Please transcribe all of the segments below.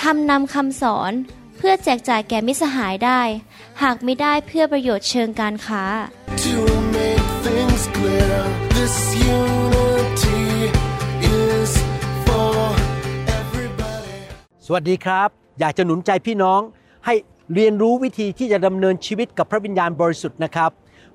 ทำนำคำสอนเพื่อแจกจ่ายแก่มิตรสหายได้ หากไม่ได้เพื่อประโยชน์เชิงการค้า To make things clear, this unity is for everybody. สวัสดีครับ อยากจะหนุนใจพี่น้องให้เรียนรู้วิธีที่จะดำเนินชีวิตกับพระวิญญาณบริสุทธิ์นะครับ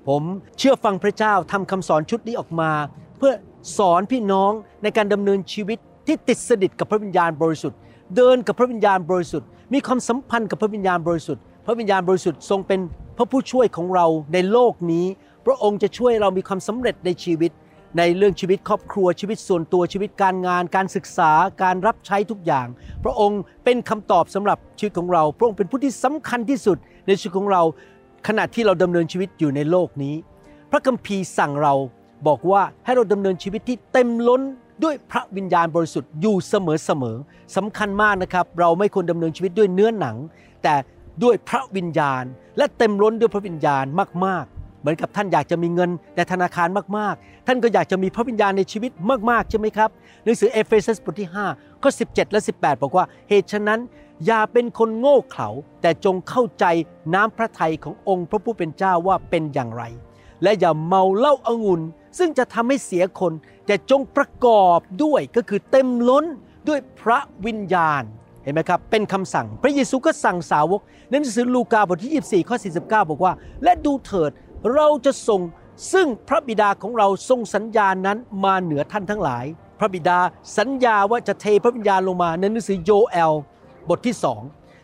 ผมเชื่อฟังพระเจ้าทำคำสอนชุดนี้ออกมา เพื่อสอนพี่น้องในการดำเนินชีวิตที่ติดสนิทกับพระวิญญาณบริสุทธิ์ เดินกับพระวิญญาณบริสุทธิ์ มีความสัมพันธ์กับพระวิญญาณบริสุทธิ์ พระวิญญาณบริสุทธิ์ทรงเป็นพระผู้ช่วยของเราในโลกนี้ พระองค์จะช่วยเรามีความสำเร็จในชีวิต ในเรื่องชีวิตครอบครัวชีวิตส่วนตัวชีวิตการงาน การศึกษาการรับใช้ทุกอย่าง พระองค์เป็นคำตอบสำหรับชีวิตของเรา พระองค์เป็นผู้ที่สำคัญที่สุดในชีวิตของเราขณะที่เราดำเนินชีวิตอยู่ในโลกนี้ พระคัมภีร์สั่งเราบอกว่าให้เราดำเนินชีวิตที่เต็มล้น ด้วยพระวิญญาณบริสุทธิ์อยู่เสมอเสมอสำคัญมากนะครับ เราไม่ควรดำเนินชีวิตด้วยเนื้อหนัง แต่ด้วยพระวิญญาณ และเต็มล้นด้วยพระวิญญาณมากๆ เหมือนกับท่านอยากจะมีเงินในธนาคารมากๆ ท่านก็อยากจะมีพระวิญญาณในชีวิตมากๆใช่ไหมครับหนังสือเอเฟซัสบทที่5ข้อ17 และ 18 บอกว่าเหตุฉะนั้นอย่าเป็นคนโง่เขลาแต่จงเข้าใจน้ำพระทัยขององค์พระผู้เป็นเจ้าว่าเป็นอย่างไร และอย่าเมาเหล้าอางุ่น ซึ่งจะทำให้เสียคน แต่จงประกอบด้วยก็คือเต็มล้นด้วยพระวิญญาณเห็นไหมครับ เป็นคำสั่ง พระเยซูก็สั่งสาวกในหนังสือลูกาบทที่ 24 ข้อ 49 บอกว่า และดูเถิดเราจะส่งซึ่งพระบิดาของเราทรงสัญญาณนั้นมาเหนือท่านทั้งหลาย พระบิดาสัญญาว่าจะเทพระวิญญาณลงมาในหนังสือโยเอลบทที่สอง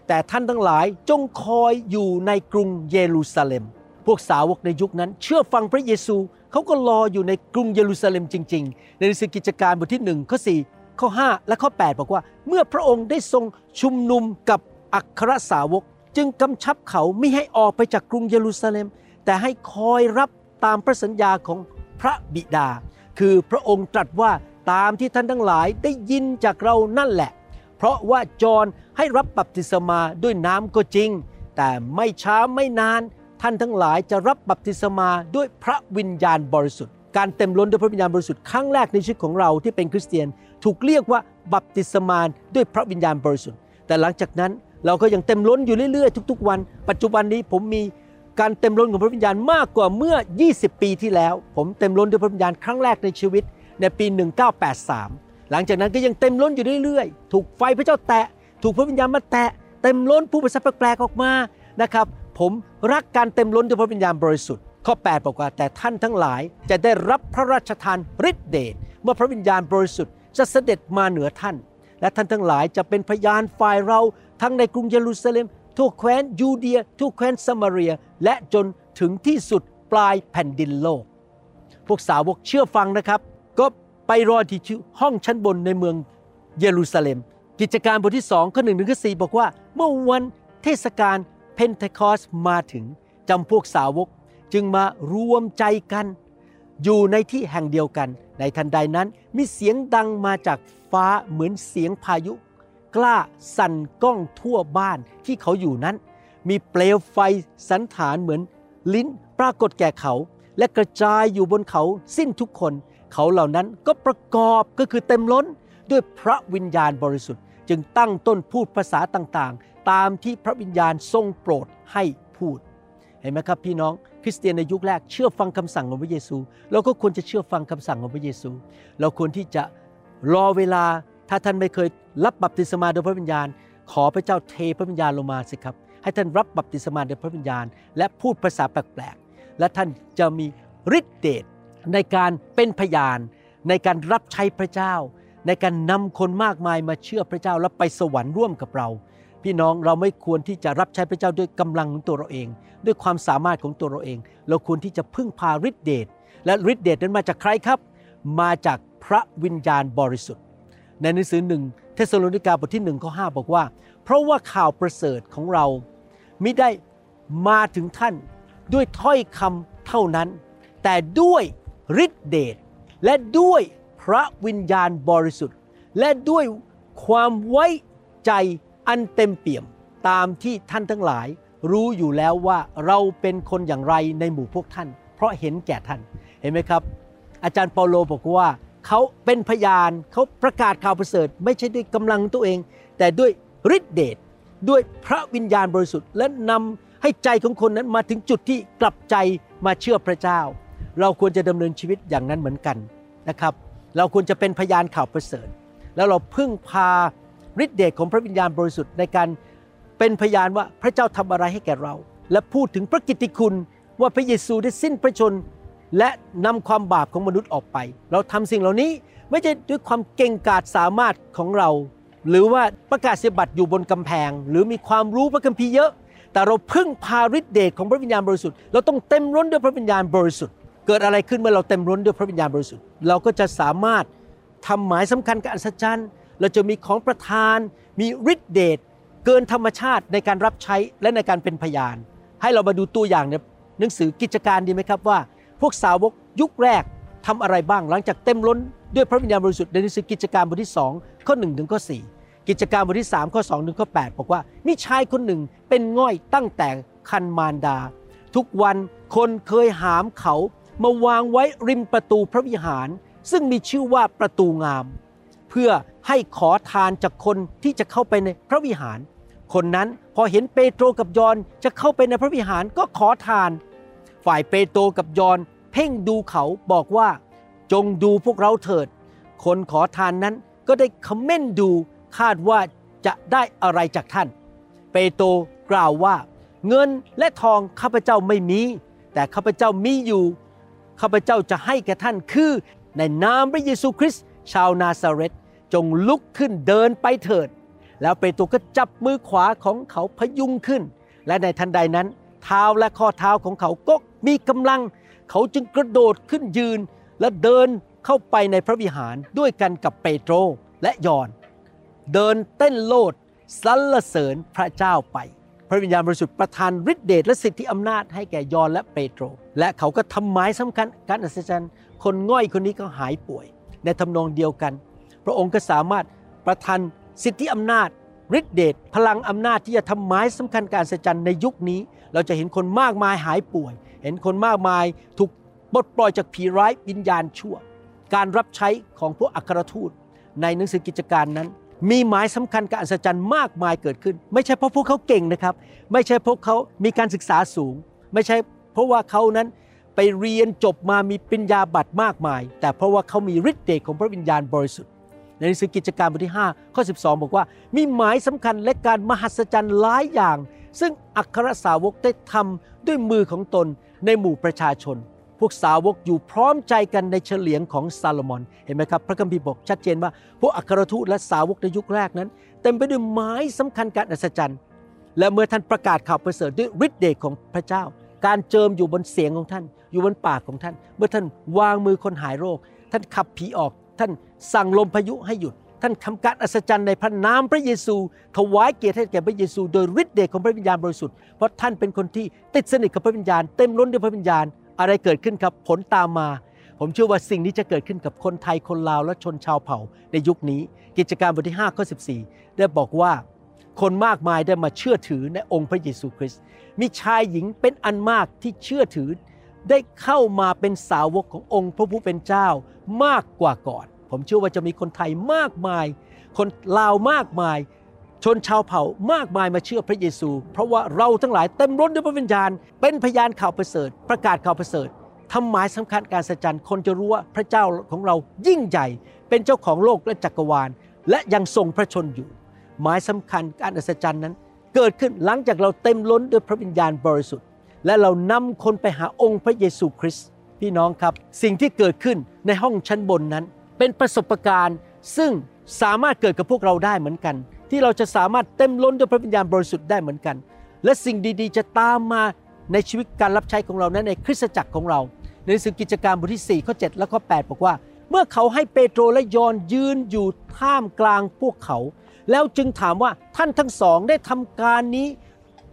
แต่ท่านทั้งหลายจงคอยอยู่ในกรุงเยรูซาเล็ม พวกสาวกในยุคนั้น เชื่อฟังพระเยซูเขาก็รออยู่ในกรุงเยรูซาเล็มจริง ๆ ในหนังสือกิจการบทที่1ข้อ4ข้อ 5 และข้อ 8 บอกว่า เมื่อพระองค์ได้ทรงชุมนุมกับอัครสาวก จึงกำชับเขาไม่ให้ออกไปจากกรุงเยรูซาเล็ม แต่ให้คอยรับตามพระสัญญาของพระบิดา คือพระองค์ตรัสว่าตามที่ท่านทั้งหลายได้ยินจากเรานั่นแหละ เพราะว่าจอห์นให้รับบัพติศมาด้วยน้ำก็จริง แต่ไม่ช้าไม่นาน ท่านทั้งหลายจะรับบัพติศมาด้วยพระวิญญาณบริสุทธิ์ การเต็มล้นด้วยพระวิญญาณบริสุทธิ์ครั้งแรกในชีวิตของเราที่เป็นคริสเตียนถูกเรียกว่าบัพติศมาด้วยพระวิญญาณบริสุทธิ์ แต่หลังจากนั้นเราก็ยังเต็มล้นอยู่เรื่อยๆ ทุก ๆ วัน ปัจจุบันนี้ผมมีการเต็มล้นของพระวิญญาณมากกว่าเมื่อ 20 ปีที่แล้ว ผมเต็มล้นด้วยพระวิญญาณครั้งแรกในชีวิตในปี 1983 หลังจากนั้นก็ยังเต็มล้นอยู่เรื่อยๆ ถูกไฟพระเจ้าแตะ ถูกพระวิญญาณมาแตะ เต็มล้นผู้ประสาแปลกๆออกมา นะครับ ผม รักการเต็มล้นด้วยพระวิญญาณบริสุทธิ์ข้อ 8 บอกว่าแต่ท่านทั้งหลายจะได้รับพระราชทานฤทธิเดชเมื่อพระวิญญาณบริสุทธิ์จะเสด็จมาเหนือท่าน และท่านทั้งหลายจะเป็นพยานฝ่ายเราทั้งในกรุงเยรูซาเล็มทั่วแคว้นยูเดียทั่วแคว้นสมาเรีย และจนถึงที่สุดปลายแผ่นดินโลก พวกสาวกเชื่อฟังนะครับ ก็ไปรอที่ห้องชั้นบนในเมืองเยรูซาเล็ม กิจการบทที่2ข้อหนึ่งถึงข้อสี่บอกว่า เมื่อวันเทศกาล เพนเทคอสมาถึงจำพวกสาวกจึงมารวมใจกัน อยู่ในที่แห่งเดียวกัน ในทันใดนั้นมีเสียงดังมาจากฟ้าเหมือนเสียงพายุ กล้าสั่นก้องทั่วบ้านที่เขาอยู่นั้น มีเปลวไฟสันฐานเหมือน ลิ้นปรากฏแก่เขา และกระจายอยู่บนเขาสิ้นทุกคน เขาเหล่านั้นก็ประกอบก็คือเต็มล้นด้วยพระวิญญาณบริสุทธิ์ จึงตั้งต้นพูดภาษาต่าง ตามที่พระวิญญาณทรงโปรดให้พูด เห็นไหมครับพี่น้องคริสเตียนในยุคแรกเชื่อฟังคำสั่งของพระเยซู เราก็ควรจะเชื่อฟังคำสั่งของพระเยซู เราควรที่จะรอเวลาถ้าท่านไม่เคยรับบัพติศมาโดยพระวิญญาณ ขอพระเจ้าเทพระวิญญาณลงมาสิครับ ให้ท่านรับบัพติศมาโดยพระวิญญาณ และพูดภาษาแปลกๆ และท่านจะมีฤทธิเดชในการเป็นพยาน ในการรับใช้พระเจ้า ในการนำคนมากมายมาเชื่อพระเจ้าและไปสวรรค์ร่วมกับเรา พี่น้องเราไม่ควรที่จะรับใช้พระเจ้าด้วยกำลังของตัวเราเอง ด้วยความสามารถของตัวเราเอง เราควรที่จะพึ่งพาฤทธิเดชและฤทธิเดชนั้นมาจากใครครับ มาจากพระวิญญาณบริสุทธิ์ ในหนังสือหนึ่งเทสโลนิกาบทที่หนึ่งข้อห้าบอกว่า เพราะว่าข่าวประเสริฐของเรามิได้มาถึงท่านด้วยถ้อยคำเท่านั้น แต่ด้วยฤทธิเดชและด้วยพระวิญญาณบริสุทธิ์ และด้วยความไว้ใจ อันเต็มเปี่ยมตามที่ท่านทั้งหลายรู้อยู่แล้วว่าเราเป็นคนอย่างไรในหมู่พวกท่าน เพราะเห็นแก่ท่านเห็นไหมครับ อาจารย์เปาโลบอกว่าเขาเป็นพยานเขาประกาศข่าวประเสริฐ ไม่ใช่ด้วยกำลังตัวเอง แต่ด้วยฤทธิเดชด้วยพระวิญญาณบริสุทธิ์ และนำให้ใจของคนนั้นมาถึงจุดที่กลับใจมาเชื่อพระเจ้า เราควรจะดำเนินชีวิตอย่างนั้นเหมือนกันนะครับ เราควรจะเป็นพยานข่าวประเสริฐ แล้วเราพึ่งพา ฤทธิเดชของพระวิญญาณบริสุทธิ์ในการเป็นพยานว่าพระเจ้าทำอะไรให้แก่เรา และพูดถึงพระกิตติคุณว่าพระเยซูได้สิ้นพระชน และนำความบาปของมนุษย์ออกไป เราทำสิ่งเหล่านี้ไม่ใช่ด้วยความเก่งกาจสามารถของเรา หรือว่าประกาศเสียบัตรอยู่บนกำแพง หรือมีความรู้พระคัมภีร์เยอะ แต่เราพึ่งพาฤทธิเดชของพระวิญญาณบริสุทธิ์เราต้องเต็มล้นด้วยพระวิญญาณบริสุทธิ์เกิดอะไรขึ้นเมื่อเราเต็มล้นด้วยพระวิญญาณบริสุทธิ์เราก็จะสามารถทำหมายสำคัญกับอัศจรรย์ เราจะมีของประทาน มีฤทธิเดชเกินธรรมชาติในการรับใช้และในการเป็นพยาน ให้เรามาดูตัวอย่างในหนังสือกิจการดีไหมครับว่า พวกสาวกยุคแรกทำอะไรบ้างหลังจากเต็มล้นด้วยพระวิญญาณบริสุทธิ์ในหนังสือกิจการบทที่2ข้อ1ถึงข้อ4กิจการบทที่3ข้อ2ถึงข้อ8บอกว่ามีชายคนหนึ่งเป็นง่อยตั้งแต่คันมารดา ทุกวันคนเคยหามเขามาวางไว้ริมประตูพระวิหาร ซึ่งมีชื่อว่าประตูงาม เพื่อให้ขอทานจากคนที่จะเข้าไปในพระวิหาร คนนั้นพอเห็นเปโตรกับยอนจะเข้าไปในพระวิหารก็ขอทาน ฝ่ายเปโตรกับยอนเพ่งดูเขาบอกว่า จงดูพวกเราเถิด คนขอทานนั้นก็ได้คำเม่นดูคาดว่าจะได้อะไรจากท่าน เปโตรกล่าวว่า เงินและทองข้าพเจ้าไม่มี แต่ข้าพเจ้ามีอยู่ข้าพเจ้าจะให้แก่ท่านคือในนามพระเยซูคริสต์ ชาวนาซาเรตจงลุกขึ้นเดินไปเถิด แล้วเปโตรก็จับมือขวาของเขาพยุงขึ้น และในทันใดนั้น เท้าและข้อเท้าของเขาก็มีกำลัง เขาจึงกระโดดขึ้นยืน และเดินเข้าไปในพระวิหารด้วยกันกับเปโตรและยอน เดินเต้นโลดสรรเสริญพระเจ้าไป พระวิญญาณบริสุทธิ์ประทานฤทธิเดชและสิทธิอำนาจให้แก่ยอนและเปโตร และเขาก็ทำหมายสำคัญการอัศจรรย์ คนง่อยคนนี้ก็หายป่วย ในทำนองเดียวกัน พระองค์ก็สามารถประทานสิทธิอำนาจฤทธิเดชพลังอำนาจที่จะทำหมายสำคัญการอัศจรรย์ในยุคนี้ เราจะเห็นคนมากมายหายป่วย เห็นคนมากมายถูกปลดปล่อยจากผีร้ายวิญญาณชั่ว การรับใช้ของพวกอัครทูต ในหนังสือกิจการนั้น มีหมายสำคัญการอัศจรรย์มากมายเกิดขึ้น ไม่ใช่เพราะพวกเขาเก่งนะครับ ไม่ใช่เพราะเขามีการศึกษาสูง ไม่ใช่เพราะว่าเขานั้น ไปเรียนจบมามีปริญญาบัตรมากมาย แต่เพราะว่าเขามีฤทธิ์เดชของพระวิญญาณบริสุทธิ์ ในหนังสือกิจการบทที่ 5 ข้อ 12 บอกว่า มีหมายสำคัญและการมหัศจรรย์หลายอย่าง ซึ่งอัครสาวกได้ทำด้วยมือของตนในหมู่ประชาชน พวกสาวกอยู่พร้อมใจกันในเฉลียงของซาโลมอนเห็นไหมครับ พระคัมภีร์บอกชัดเจนว่า พวกอัครทูตและสาวกในยุคแรกนั้น เต็มไปด้วยหมายสำคัญการอัศจรรย์ และเมื่อท่านประกาศข่าวประเสริฐด้วยฤทธิ์เดชของพระเจ้า การเจิมอยู่บนเสียงของท่าน อยู่บนปากของท่าน เมื่อท่านวางมือคนหายโรค ท่านขับผีออก ท่านสั่งลมพายุให้หยุด ท่านทำการอัศจรรย์ในพระนามพระเยซู ถวายเกียรติให้แก่พระเยซู โดยฤทธิ์เดชของพระวิญญาณบริสุทธิ์ เพราะท่านเป็นคนที่ติดสนิทกับพระวิญญาณ เต็มล้นด้วยพระวิญญาณ อะไรเกิดขึ้นครับ ผลตามมา ผมเชื่อว่าสิ่งนี้จะเกิดขึ้นกับคนไทย คนลาว และชนชาวเผ่า ในยุคนี้ กิจการบทที่5ข้อ14 ได้บอกว่าคนมากมายได้มาเชื่อถือในองค์พระเยซูคริสต์ มีชายหญิงเป็นอันมากที่เชื่อถือ ได้เข้ามาเป็นสาวกขององค์พระผู้เป็นเจ้ามากกว่าก่อน ผมเชื่อว่าจะมีคนไทยมากมาย คนลาวมากมาย ชนชาวเผ่ามากมายมาเชื่อพระเยซู เพราะว่าเราทั้งหลายเต็มล้นด้วยพระวิญญาณ เป็นพยานข่าวประเสริฐ ประกาศข่าวประเสริฐทำหมายสำคัญการสัจจันคนจะรู้ว่าพระเจ้าของเรายิ่งใหญ่ เป็นเจ้าของโลกและจักรวาล และยังทรงพระชนอยู่ หมายสำคัญการอัศจรรย์นั้น เกิดขึ้นหลังจากเราเต็มล้นด้วยพระวิญญาณบริสุทธิ์ และเรานำคนไปหาองค์พระเยซูคริสต์พี่น้องครับ สิ่งที่เกิดขึ้นในห้องชั้นบนนั้น เป็นประสบการณ์ซึ่งสามารถเกิดกับพวกเราได้เหมือนกัน ที่เราจะสามารถเต็มล้นด้วยพระวิญญาณบริสุทธิ์ได้เหมือนกัน และสิ่งดีๆ จะตามมาในชีวิตการรับใช้ของเรานั้นในคริสตจักรของเรา ในหนังสือกิจการบทที่4ข้อ7และข้อ8บอกว่า เมื่อเขาให้เปโตรและยอนยืนอยู่ท่ามกลางพวกเขา แล้วจึงถามว่าท่านทั้งสองได้ทำการนี้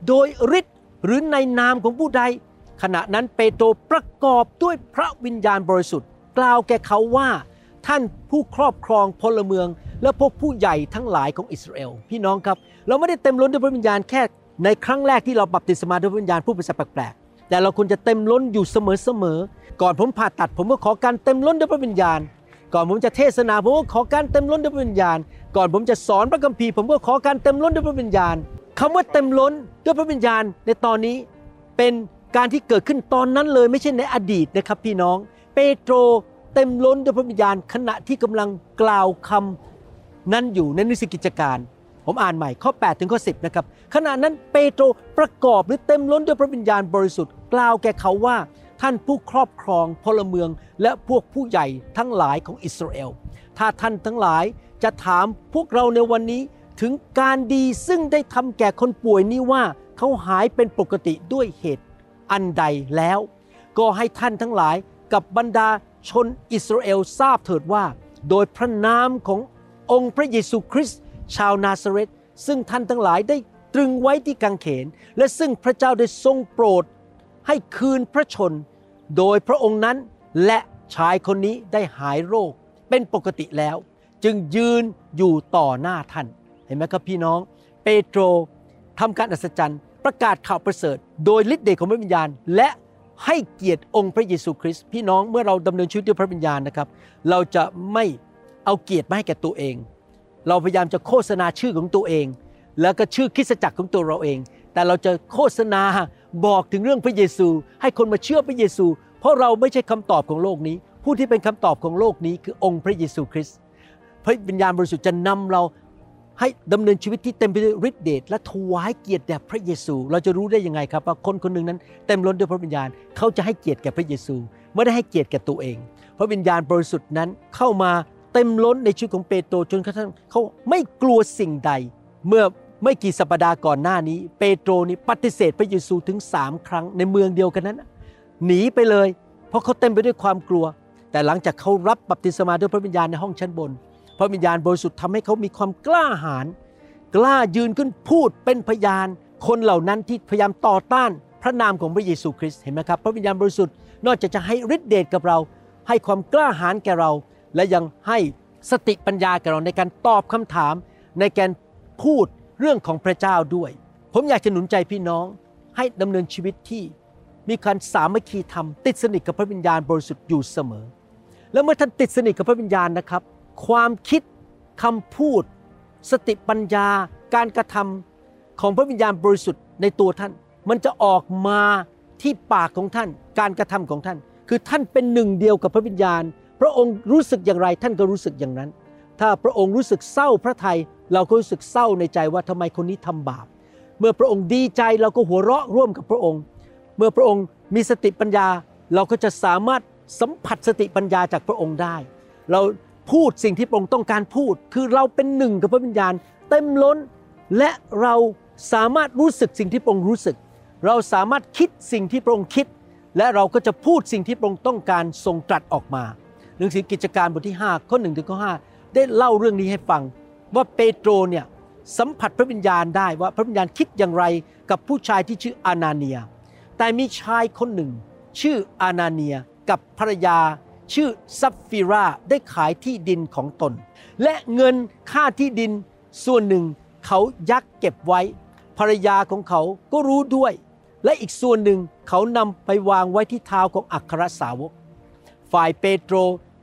โดยฤทธิ์ หรือในนามของผู้ใด ขณะนั้นเปโตรประกอบด้วยพระวิญญาณบริสุทธิ์ กล่าวแก่เขาว่าท่านผู้ครอบครองพลเมือง และพวกผู้ใหญ่ทั้งหลายของอิสราเอลพี่น้องครับ เราไม่ได้เต็มล้นด้วยพระวิญญาณแค่ในครั้งแรกที่เราบัพติศมาด้วยพระวิญญาณผู้เป็นสัตว์แปลกๆแต่เราควรจะเต็มล้นอยู่เสมอๆก่อนผมผ่าตัดผมก็ขอการเต็มล้นด้วยพระวิญญาณ ก่อนผมจะเทศนาผมก็ขอการเต็มล้นด้วยพระวิญญาณ ก่อนผมจะสอนพระคัมภีร์ผมก็ขอการเต็มล้นด้วยพระวิญญาณ คำว่าเต็มล้นด้วยพระวิญญาณในตอนนี้เป็นการที่เกิดขึ้นตอนนั้นเลยไม่ใช่ในอดีตนะครับพี่น้อง เปโตรเต็มล้นด้วยพระวิญญาณขณะที่กำลังกล่าวคำนั้นอยู่ในนิสิกิจการ ผมอ่านใหม่ข้อ 8 ถึงข้อ 10 นะครับขณะนั้นเปโตรประกอบหรือเต็มล้นด้วยพระวิญญาณบริสุทธิ์กล่าวแก่เขาว่าท่านผู้ครอบครองพลเมืองและพวกผู้ใหญ่ทั้งหลายของอิสราเอลถ้าท่านทั้งหลายจะถามพวกเราในวันนี้ ถึงการดีซึ่งได้ทำแก่คนป่วยนี้ว่าเขาหายเป็นปกติด้วยเหตุอันใดแล้ว ก็ให้ท่านทั้งหลายกับบรรดาชนอิสราเอลทราบเถิดว่า โดยพระนามขององค์พระเยซูคริสต์ชาวนาซาเรตซึ่งท่านทั้งหลายได้ตรึงไว้ที่กังเขน และซึ่งพระเจ้าได้ทรงโปรด ให้คืนพระชน โดยพระองค์นั้นและชายคนนี้ได้หายโรคเป็นปกติแล้ว จึงยืนอยู่ต่อหน้าท่าน เห็นไหมครับพี่น้อง เปโตรทำการอัศจรรย์ ประกาศข่าวประเสริฐ โดยฤทธิ์เดชของพระวิญญาณ และให้เกียรติองค์พระเยซูคริสต์พี่น้องเมื่อเราดำเนินชีวิตด้วยพระวิญญาณนะครับ เราจะไม่เอาเกียรติมาให้แก่ตัวเอง เราพยายามจะโฆษณาชื่อของตัวเอง แล้วก็ชื่อคริสตจักรของตัวเราเอง แต่เราจะโฆษณาบอกถึงเรื่องพระเยซู ให้คนมาเชื่อพระเยซู เพราะเราไม่ใช่คำตอบของโลกนี้ ผู้ที่เป็นคำตอบของโลกนี้คือองค์พระเยซูคริสต์พระวิญญาณบริสุทธิ์จะนำเรา ให้ดำเนินชีวิตที่เต็มไปด้วยฤทธิเดชและถวายเกียรติแด่พระเยซู เราจะรู้ได้ยังไงครับว่าคนคนหนึ่งนั้นเต็มล้นด้วยพระวิญญาณ เขาจะให้เกียรติแก่พระเยซูไม่ได้ให้เกียรติแก่ตัวเอง พระวิญญาณบริสุทธิ์นั้นเข้ามาเต็มล้นในชีวิตของเปโตรจนกระทั่งเขาไม่กลัวสิ่งใด เมื่อไม่กี่สัปดาห์ก่อนหน้านี้ เปโตรนี่ปฏิเสธพระเยซูถึงสามครั้งในเมืองเดียวกันนั้น หนีไปเลย เพราะเขาเต็มไปด้วยความกลัว แต่หลังจากเขารับบัพติศมาด้วยพระวิญญาณในห้องชั้นบน พระวิญญาณบริสุทธิ์ทำให้เขามีความกล้าหาญกล้ายืนขึ้นพูดเป็นพยาน คนเหล่านั้นที่พยายามต่อต้านพระนามของพระเยซูคริสต์เห็นไหมครับ พระวิญญาณบริสุทธิ์นอกจากจะให้ฤทธิเดชกับเรา ให้ความกล้าหาญแก่เรา และยังให้สติปัญญาแก่เราในการตอบคำถาม ในการพูดเรื่องของพระเจ้าด้วย ผมอยากจะหนุนใจพี่น้อง ให้ดำเนินชีวิตที่มีการสามัคคีธรรมติดสนิทกับพระวิญญาณบริสุทธิ์อยู่เสมอ แล้วเมื่อท่านติดสนิทกับพระวิญญาณนะครับ ความคิดคำพูด สติปัญญา การกระทำของพระวิญญาณบริสุทธิ์ในตัวท่าน มันจะออกมาที่ปากของท่าน การกระทำของท่าน คือท่านเป็นหนึ่งเดียวกับพระวิญญาณ พระองค์รู้สึกอย่างไรท่านก็รู้สึกอย่างนั้น ถ้าพระองค์รู้สึกเศร้าพระทัยเราก็รู้สึกเศร้าในใจว่าทำไมคนนี้ทำบาป เมื่อพระองค์ดีใจเราก็หัวเราะร่วมกับพระองค์ เมื่อพระองค์มีสติปัญญา เราก็จะสามารถสัมผัสสติปัญญาจากพระองค์ได้ เรา พูดสิ่งที่พระองค์ต้องการพูด คือเราเป็นหนึ่งกับพระวิญญาณ เต็มล้นและเราสามารถรู้สึกสิ่งที่พระองค์รู้สึก เราสามารถคิดสิ่งที่พระองค์คิด และเราก็จะพูดสิ่งที่พระองค์ต้องการทรงตรัสออกมาหนังสือกิจการบทที่5ข้อ1ถึงข้อ5ได้เล่าเรื่องนี้ให้ฟัง ว่าเปโตรเนี่ยสัมผัสพระวิญญาณได้ว่าพระวิญญาณคิดอย่างไรกับผู้ชายที่ชื่ออานาเนีย แต่มีชายคนหนึ่ง ชื่ออานาเนียกับภรรยา ชื่อซัฟฟิราได้ขายที่ดินของตน และเงินค่าที่ดินส่วนหนึ่งเขายักเก็บไว้ ภรรยาของเขาก็รู้ด้วย และอีกส่วนหนึ่งเขานำไปวางไว้ที่เท้าของอัครสาวก ฝ่ายเปโตร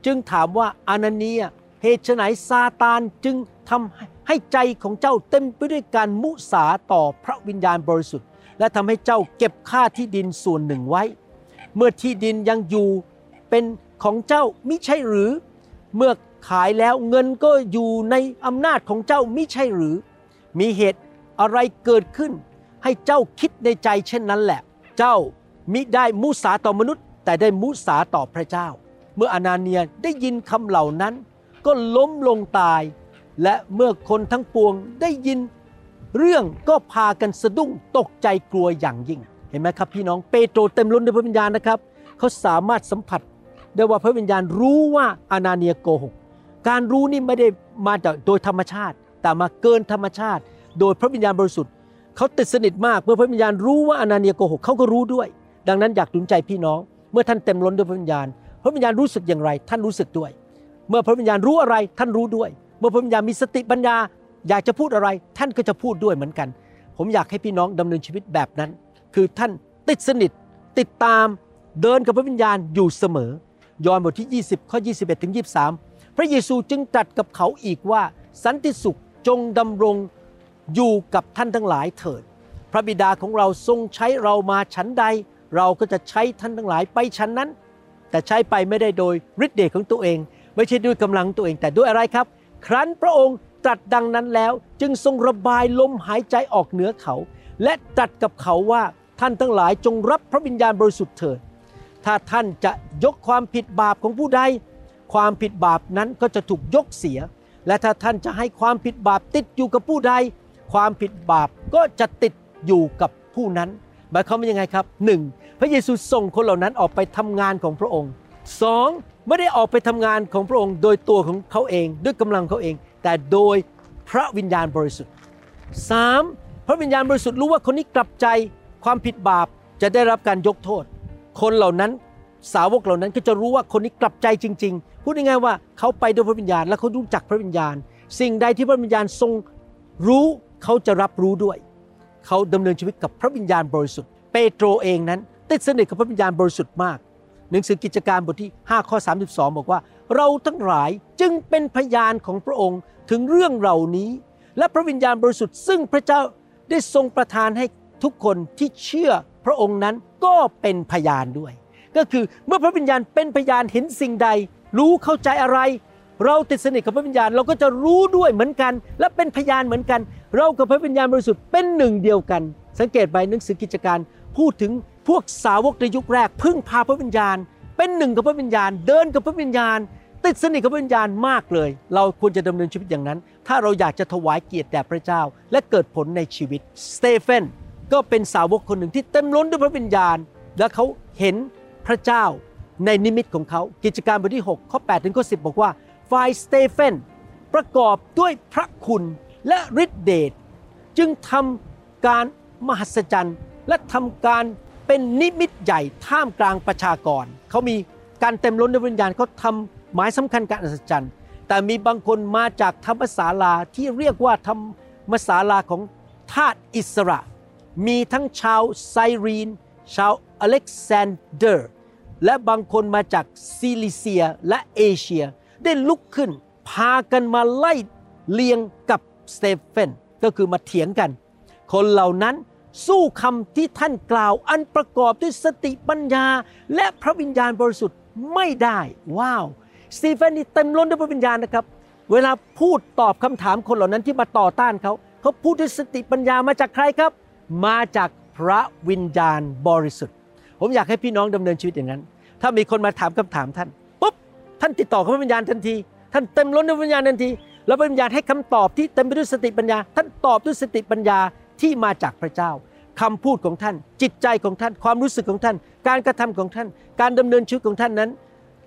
จึงถามว่าอานาเนียเหตุไฉนซาตานจึงทำให้ใจของเจ้าเต็มไปด้วยการมุสาต่อพระวิญญาณบริสุทธิ์ และทำให้เจ้าเก็บค่าที่ดินส่วนหนึ่งไว้ เมื่อที่ดินยังอยู่เป็น ของเจ้ามิใช่หรือ เมื่อขายแล้วเงินก็อยู่ในอำนาจของเจ้ามิใช่หรือ มีเหตุอะไรเกิดขึ้น ให้เจ้าคิดในใจเช่นนั้นแหละ เจ้ามิได้มุสาต่อมนุษย์ แต่ได้มุสาต่อพระเจ้า เมื่ออนาเนียได้ยินคำเหล่านั้น ก็ล้มลงตาย และเมื่อคนทั้งปวงได้ยิน เรื่องก็พากันสะดุ้งตกใจกลัวอย่างยิ่ง เห็นไหมครับพี่น้องเปโตรเต็มล้นด้วยพระวิญญาณนะครับเขาสามารถสัมผัส ได้ว่าพระวิญญาณรู้ว่าอานาเนียโกหก การรู้นี่ไม่ได้มาจากโดยธรรมชาติ แต่มาเกินธรรมชาติ โดยพระวิญญาณบริสุทธิ์เขาติดสนิทมากเมื่อพระวิญญาณรู้ว่าอานาเนียโกหกเขาก็รู้ด้วย ดังนั้นอยากหนุนใจพี่น้อง เมื่อท่านเต็มล้นด้วยพระวิญญาณ พระวิญญาณรู้สึกอย่างไร ท่านรู้สึกด้วย เมื่อพระวิญญาณรู้อะไรท่านรู้ด้วย เมื่อพระวิญญาณมีสติปัญญา อยากจะพูดอะไร ท่านก็จะพูดด้วยเหมือนกัน ผมอยากให้พี่น้องดำเนินชีวิตแบบนั้น คือท่านติดสนิทติดตามเดินกับพระวิญญาณอยู่เสมอ ยอห์นบทที่ 20 ข้อ 21 ถึง 23 พระเยซูจึงตรัสกับเขาอีกว่าสันติสุขจงดำรงอยู่กับท่านทั้งหลายเถิด พระบิดาของเราทรงใช้เรามาชั้นใด เราก็จะใช้ท่านทั้งหลายไปชั้นนั้น แต่ใช้ไปไม่ได้โดยฤทธิ์เดชของตัวเอง ไม่ใช่ด้วยกำลังตัวเองแต่ด้วยอะไรครับ ครั้นพระองค์ตรัสดังนั้นแล้วจึงทรงระบายลมหายใจออกเหนือเขา และตรัสกับเขาว่าท่านทั้งหลายจงรับพระวิญญาณบริสุทธิ์เถิด ถ้าท่านจะยกความผิดบาปของผู้ใด ความผิดบาปนั้นก็จะถูกยกเสีย และถ้าท่านจะให้ความผิดบาปติดอยู่กับผู้ใด ความผิดบาปก็จะติดอยู่กับผู้นั้นหมายความว่ายังไงครับหนึ่งพระเยซูส่งคนเหล่านั้นออกไปทำงานของพระองค์สองไม่ได้ออกไปทำงานของพระองค์โดยตัวของเขาเองด้วยกำลังเขาเอง แต่โดยพระวิญญาณบริสุทธิ์สามพระวิญญาณบริสุทธิ์รู้ว่าคนนี้กลับใจความผิดบาปจะได้รับการยกโทษ คนเหล่านั้นสาวกเหล่านั้นก็จะรู้ว่าคนนี้กลับใจจริง ๆ พูดง่ายๆว่าเขาไปด้วยพระวิญญาณและเขารู้จักพระวิญญาณ สิ่งใดที่พระวิญญาณทรงรู้เขาจะรับรู้ด้วย เขาดำเนินชีวิตกับพระวิญญาณบริสุทธิ์ เปโตรเองนั้นติดสนิทกับพระวิญญาณบริสุทธิ์มาก หนังสือกิจการบทที่5ข้อ32 บอกว่า เราทั้งหลายจึงเป็นพยานของพระองค์ถึงเรื่องเหล่านี้ และพระวิญญาณบริสุทธิ์ซึ่งพระเจ้าได้ทรงประทานให้ ทุกคนที่เชื่อพระองค์นั้นก็เป็นพยานด้วย ก็คือเมื่อพระวิญญาณเป็นพยานเห็นสิ่งใด รู้เข้าใจอะไร เราติดสนิทกับพระวิญญาณเราก็จะรู้ด้วยเหมือนกัน และเป็นพยานเหมือนกัน เรากับพระวิญญาณบริสุทธิ์เป็นหนึ่งเดียวกัน สังเกตไปหนังสือกิจการ พูดถึงพวกสาวกในยุคแรก พึ่งพาพระวิญญาณ เป็นหนึ่งกับพระวิญญาณ เดินกับพระวิญญาณ ติดสนิทกับพระวิญญาณมากเลย เราควรจะดำเนินชีวิตอย่างนั้น ถ้าเราอยากจะถวายเกียรติแด่พระเจ้า และเกิดผลในชีวิตสเตเฟน ก็เป็นสาวกคนหนึ่งที่เต็มล้นด้วยพระวิญญาณ และเขาเห็นพระเจ้าในนิมิตของเขา กิจการบทที่ 6 ข้อ 8 ถึงข้อ 10 บอกว่าฝ่ายสเตเฟนประกอบด้วยพระคุณและฤทธิเดชจึงทำการมหัศจรรย์ และทำการเป็นนิมิตใหญ่ท่ามกลางประชากร เขามีการเต็มล้นด้วยวิญญาณเขาทำหมายสำคัญการอัศจรรย์ แต่มีบางคนมาจากธรรมศาลาที่เรียกว่าธรรมศาลาของทาสอิสระ มีทั้งชาวไซรีน ชาวอเล็กซานเดอร์ และบางคนมาจากซิลิเซียและเอเชีย ได้ลุกขึ้น พากันมาไล่เลียงกับสเตเฟนก็คือมาเถียงกัน คนเหล่านั้นสู้คำที่ท่านกล่าวอันประกอบด้วยสติปัญญา และพระวิญญาณบริสุทธิ์ไม่ได้ ว้าวสตีเฟนนี่เต็มล้นด้วยพระวิญญาณนะครับ เวลาพูดตอบคำถามคนเหล่านั้นที่มาต่อต้านเขา เขาพูดด้วยสติปัญญามาจากใครครับ มาจากพระวิญญาณบริสุทธิ์ ผมอยากให้พี่น้องดำเนินชีวิตอย่างนั้น ถ้ามีคนมาถามคำถามท่านปุ๊บท่านติดต่อกับพระวิญญาณทันที ท่านเต็มล้นด้วยวิญญาณทันที แล้วพระวิญญาณให้คำตอบที่เต็มไปด้วยสติปัญญา ท่านตอบด้วยสติปัญญาที่มาจากพระเจ้าคำพูดของท่าน จิตใจของท่าน ความรู้สึกของท่าน การกระทำของท่าน การดำเนินชีวิตของท่านนั้น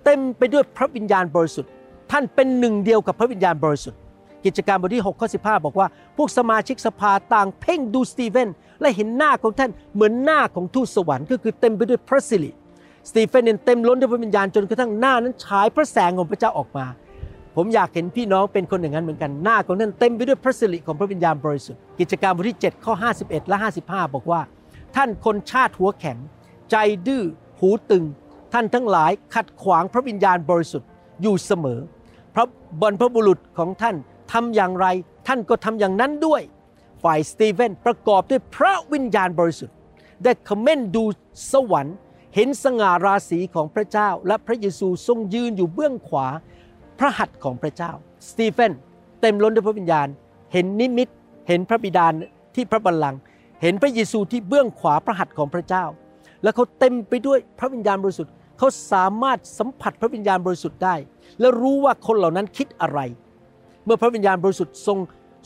เต็มไปด้วยพระวิญญาณบริสุทธิ์ ท่านเป็นหนึ่งเดียวกับพระวิญญาณบริสุทธิ์ กิจการบทที่ 6 ข้อ 15 บอกว่า พวกสมาชิกสภาต่างเพ่งดูสตีเฟนและเห็นหน้าของท่านเหมือนหน้าของทูตสวรรค์ก็คือเต็มไปด้วยพระสิริสตีเฟนเนี่ยเต็มล้นด้วยพระวิญญาณจนกระทั่งหน้านั้นฉายพระแสงของพระเจ้าออกมา ผมอยากเห็นพี่น้องเป็นคนอย่างนั้นเหมือนกันหน้าของท่านเต็มไปด้วยพระสิริของพระวิญญาณบริสุทธิ์กิจการบทที่ 7 ข้อ 51 และ 55 บอกว่า ท่านคนชาติหัวแข็ง ใจดื้อหูตึง ท่านทั้งหลายขัดขวางพระวิญญาณบริสุทธิ์อยู่เสมอ พระบรรพบุรุษของท่าน ทำอย่างไร ท่านก็ทำอย่างนั้นด้วย ฝ่ายสตีเฟนประกอบด้วยพระวิญญาณบริสุทธิ์ ได้คอมเมนดูสวรรค์เห็นสง่าราศีของพระเจ้า และพระเยซูทรงยืนอยู่เบื้องขวาพระหัตถ์ของพระเจ้า สตีเฟนเต็มล้นด้วยพระวิญญาณ เห็นนิมิต เห็นพระบิดาที่พระบัลลังก์ เห็นพระเยซูที่เบื้องขวาพระหัตถ์ของพระเจ้า แล้วเขาเต็มไปด้วยพระวิญญาณบริสุทธิ์ เขาสามารถสัมผัสพระวิญญาณบริสุทธิ์ได้ และรู้ว่าคนเหล่านั้นคิดอะไร เมื่อพระวิญญาณบริสุทธิ์ทรง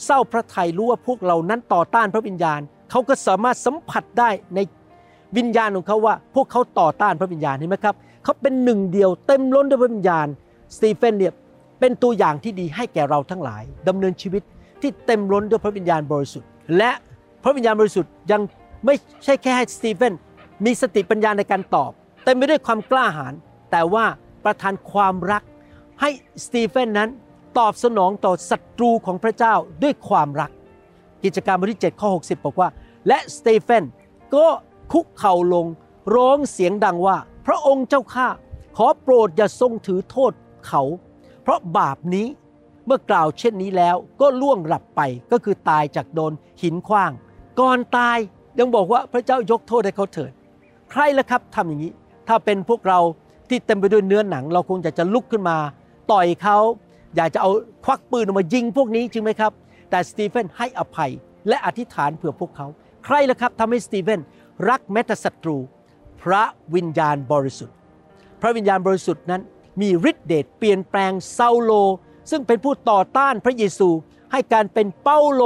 เศร้าพระทัยรู้ว่าพวกเรานั้นต่อต้านพระวิญญาณ เขาก็สามารถสัมผัสได้ในวิญญาณของเขาว่า พวกเขาต่อต้านพระวิญญาณเห็นไหมครับเขาเป็นหนึ่งเดียวเต็มล้นด้วยพระวิญญาณสตีเฟนเนี่ยเป็นตัวอย่างที่ดีให้แก่เราทั้งหลายดำเนินชีวิตที่เต็มล้นด้วยพระวิญญาณบริสุทธิ์ และพระวิญญาณบริสุทธิ์ยังไม่ใช่แค่ให้สตีเฟนมีสติปัญญาในการตอบเต็มไปด้วยความกล้าหาญแต่ว่าประทานความรักให้สตีเฟนนั้น ตอบสนองต่อศัตรูของพระเจ้าด้วยความรัก กิจการบทที่ 7 ข้อ 60 บอกว่า และสเตเฟนก็คุกเข่าลงร้องเสียงดังว่า พระองค์เจ้าข้าขอโปรดอย่าทรงถือโทษเขา เพราะบาปนี้เมื่อกล่าวเช่นนี้แล้วก็ล่วงหลับไปก็คือตายจากโดนหินขว้าง ก่อนตายยังบอกว่าพระเจ้ายกโทษให้เขาเถิด ใครล่ะครับทำอย่างนี้ ถ้าเป็นพวกเราที่เต็มไปด้วยเนื้อหนัง เราคงอยากจะลุกขึ้นมา ต่อยเขา อยากจะเอาควักปืนออกมายิงพวกนี้จริงไหมครับ แต่สตีเฟนให้อภัยและอธิษฐานเผื่อพวกเขา ใครล่ะครับทำให้สตีเฟนรักแม้แต่ศัตรู พระวิญญาณบริสุทธิ์ พระวิญญาณบริสุทธิ์นั้นมีฤทธิเดชเปลี่ยนแปลงเซาโล ซึ่งเป็นผู้ต่อต้านพระเยซู ให้การเป็นเปาโล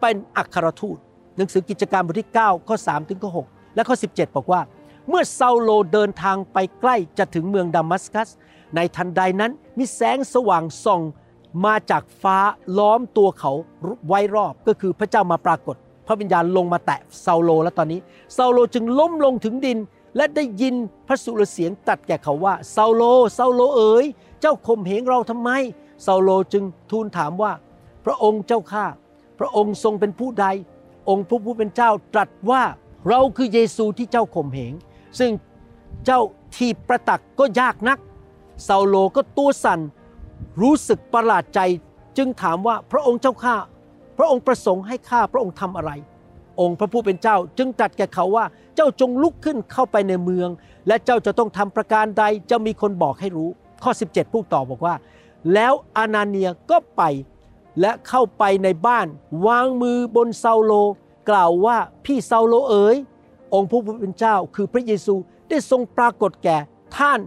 เป็นอัครทูต หนังสือกิจการบทที่ 9 ข้อ 3 ถึงข้อ 6 และข้อ 17 บอกว่า เมื่อเซาโลเดินทางไปใกล้จะถึงเมืองดามัสกัส ในทันใดนั้นมีแสงสว่างส่องมาจากฟ้าล้อมตัวเขาไว้รอบก็คือพระเจ้ามาปรากฏ พระวิญญาณลงมาแตะเซาโลแล้วตอนนี้เซาโลจึงล้มลงถึงดิน และได้ยินพระสุรเสียงตรัสแก่เขาว่าเซาโลเซาโลเอ๋ยเจ้าข่มเหงเราทำไมเซาโลจึงทูลถามว่า พระองค์เจ้าข้าพระองค์ทรงเป็นผู้ใด องค์พระผู้เป็นเจ้าตรัสว่าเราคือเยซูที่เจ้าข่มเหงซึ่งเจ้าถีบประตักก็ยากนัก เซาโลก็ตัวสั่นรู้สึกประหลาดใจจึงถามว่าพระองค์เจ้าข้าพระองค์ประสงค์ให้ข้าพระองค์ทำอะไร องค์พระผู้เป็นเจ้าจึงตรัสแก่เขาว่าเจ้าจงลุกขึ้นเข้าไปในเมือง และเจ้าจะต้องทำประการใดจะมีคนบอกให้รู้ ข้อ 17 พูดต่อบอกว่า แล้วอานาเนียก็ไปและเข้าไปในบ้าน วางมือบนเซาโล กล่าวว่าพี่เซาโลเอ๋ยองค์พระผู้เป็นเจ้าคือพระเยซูได้ทรงปรากฏแก่ท่าน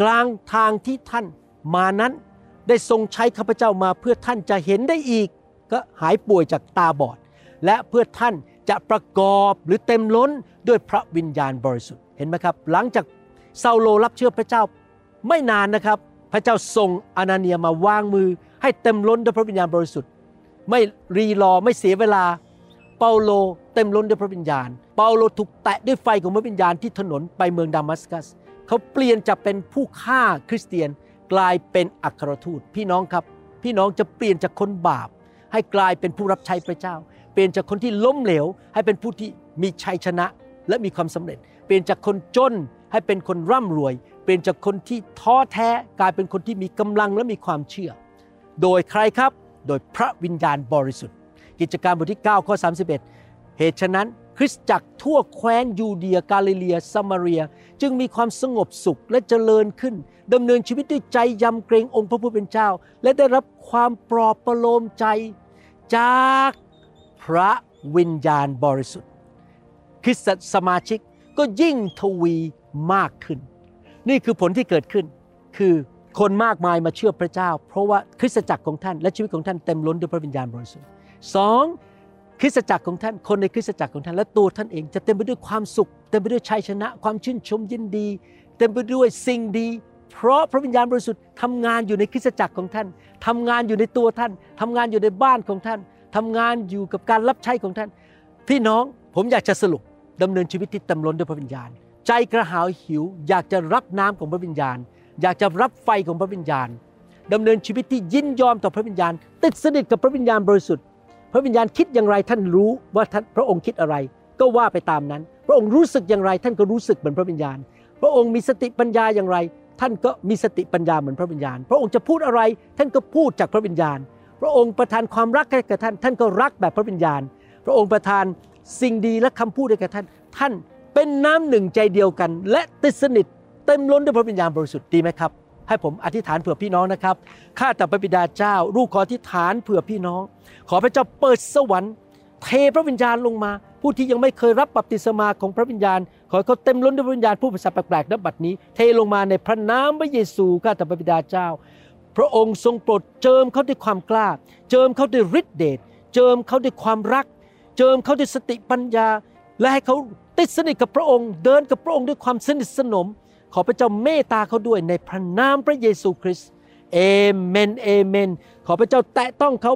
กลางทางที่ท่านมานั้นได้ทรงใช้ข้าพเจ้ามาเพื่อท่านจะเห็นได้อีก ก็หายป่วยจากตาบอด และเพื่อท่านจะประกอบหรือเต็มล้นด้วยพระวิญญาณบริสุทธิ์เห็นไหมครับ หลังจากเซาโลรับเชื่อพระเจ้าไม่นานนะครับ พระเจ้าส่งอานาเนียมาวางมือ ให้เต็มล้นด้วยพระวิญญาณบริสุทธิ์ ไม่รีรอไม่เสียเวลา เปาโลเต็มล้นด้วยพระวิญญาณ เปาโลถูกแตะด้วยไฟของพระวิญญาณที่ถนนไปเมืองดามัสกัส เขาเปลี่ยนจากเป็นผู้ฆ่าคริสเตียนกลายเป็นอัครทูต พี่น้องครับ พี่น้องจะเปลี่ยนจากคนบาป ให้กลายเป็นผู้รับใช้พระเจ้า เปลี่ยนจากคนที่ล้มเหลว ให้เป็นผู้ที่มีชัยชนะและมีความสำเร็จ เปลี่ยนจากคนจนให้เป็นคนร่ำรวย เปลี่ยนจากคนที่ท้อแท้กลายเป็นคนที่มีกำลังและมีความเชื่อ โดยใครครับ โดยพระวิญญาณบริสุทธิ์ กิจการบทที่9ข้อ31 เหตุฉะนั้น คริสตจักรทั่วแคว้นยูเดียกาลิเลียสมาเรีย จึงมีความสงบสุขและเจริญขึ้นดำเนินชีวิตด้วยใจยำเกรงองค์พระผู้เป็นเจ้า และได้รับความปลอบประโลมใจจากพระวิญญาณบริสุทธิ์ คริสตสมาชิกก็ยิ่งทวีมากขึ้น นี่คือผลที่เกิดขึ้น คือคนมากมายมาเชื่อพระเจ้า เพราะว่าคริสตจักรของท่านและชีวิตของท่านเต็มล้นด้วยพระวิญญาณบริสุทธิ์สอง คริสตจักรของท่านคนในคริสตจักรของท่านและตัวท่านเองจะเต็มไปด้วยความสุข เต็มไปด้วยชัยชนะ ความชื่นชมยินดี เต็มไปด้วยสิ่งดี เพราะพระวิญญาณบริสุทธิ์ทำงานอยู่ในคริสตจักรของท่านทำงานอยู่ในตัวท่านทำงานอยู่ในบ้านของท่านทำงานอยู่กับการรับใช้ของท่าน พี่น้องผมอยากจะสรุปดำเนินชีวิตที่เต็มล้นด้วยพระวิญญาณ ใจกระหายหิว อยากจะรับน้ำของพระวิญญาณ อยากจะรับไฟของพระวิญญาณดำเนินชีวิตที่ยินยอมต่อพระวิญญาณติดสนิทกับพระวิญญาณบริสุทธิ์ พระวิญญาณคิดอย่างไรท่านรู้ว่าท่านพระองค์คิดอะไร ก็ว่าไปตามนั้น พระองค์รู้สึกอย่างไร ท่านก็รู้สึกเหมือนพระวิญญาณ พระองค์มีสติปัญญาอย่างไร ท่านก็มีสติปัญญาเหมือนพระวิญญาณ พระองค์จะพูดอะไร ท่านก็พูดจากพระวิญญาณ พระองค์ประทานความรักให้แก่ท่าน ท่านก็รักแบบพระวิญญาณ พระองค์ประทานสิ่งดีและคำพูดให้แก่ท่าน ท่านเป็นน้ำหนึ่งใจเดียวกัน และติดสนิทเต็มล้นด้วยพระวิญญาณบริสุทธิ์ดีไหมครับ ให้ผมอธิษฐานเผื่อพี่น้องนะครับ ข้าแต่พระบิดาเจ้า ลูกขออธิษฐานเผื่อพี่น้อง ขอพระเจ้าเปิดสวรรค์ เทพระวิญญาณลงมา ผู้ที่ยังไม่เคยรับบัพติศมาของพระวิญญาณ ขอให้เขาเต็มล้นด้วยวิญญาณผู้ภาษาแปลกๆณบัดนี้ เทลงมาในพระนามพระเยซูข้าแต่พระบิดาเจ้า พระองค์ทรงโปรดเจิมเขาด้วยความกล้า เจิมเขาด้วยฤทธิเดช เจิมเขาด้วยความรัก เจิมเขาด้วยสติปัญญา และให้เขาติดสนิทกับพระองค์ เดินกับพระองค์ด้วยความสนิทสนม ขอพระเจ้าเมตตาเขาด้วยในพระนามพระเยซูคริสต์เอเมนเอเมน ขอพระเจ้าแตะต้องเขา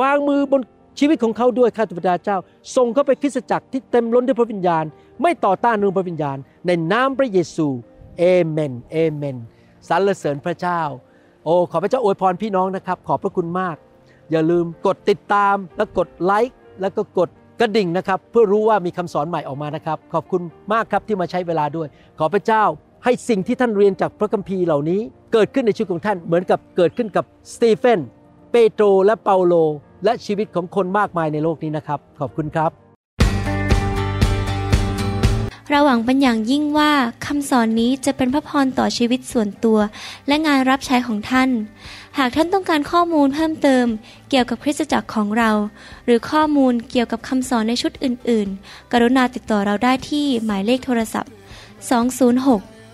วางมือบนชีวิตของเขาด้วยข้าพเจ้า ส่งเขาไปคริสตจักรที่เต็มล้นด้วยพระวิญญาณ ไม่ต่อต้านเรื่องพระวิญญาณ ในนามพระเยซูเอเมนเอเมนสรรเสริญพระเจ้า โอ้ขอพระเจ้าอวยพรพี่น้องนะครับ ขอบพระคุณมาก อย่าลืมกดติดตามและกดไลค์แล้วก็กดกระดิ่งนะครับ เพื่อรู้ว่ามีคำสอนใหม่ออกมานะครับ ขอบคุณมากครับที่มาใช้เวลาด้วย ขอพระเจ้า ให้สิ่งที่ท่านเรียนจากพระคัมภีร์เหล่านี้ เกิดขึ้นในชีวิตของท่านเหมือนกับเกิดขึ้นกับสตีเฟนเปโตรและเปาโล และชีวิตของคนมากมายในโลกนี้นะครับ ขอบคุณครับ เราหวังเป็นอย่างยิ่งว่าคำสอนนี้จะเป็นพระพรต่อชีวิตส่วนตัว และงานรับใช้ของท่าน หากท่านต้องการข้อมูลเพิ่มเติม เกี่ยวกับคริสตจักรของเรา หรือข้อมูลเกี่ยวกับคำสอนในชุดอื่น ๆ กรุณาติดต่อเราได้ที่หมายเลขโทรศัพท์ 206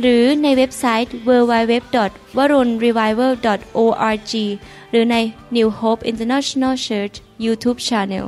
หรือในเว็บไซต์ www.warunrevival.org หรือใน New Hope International Church YouTube Channel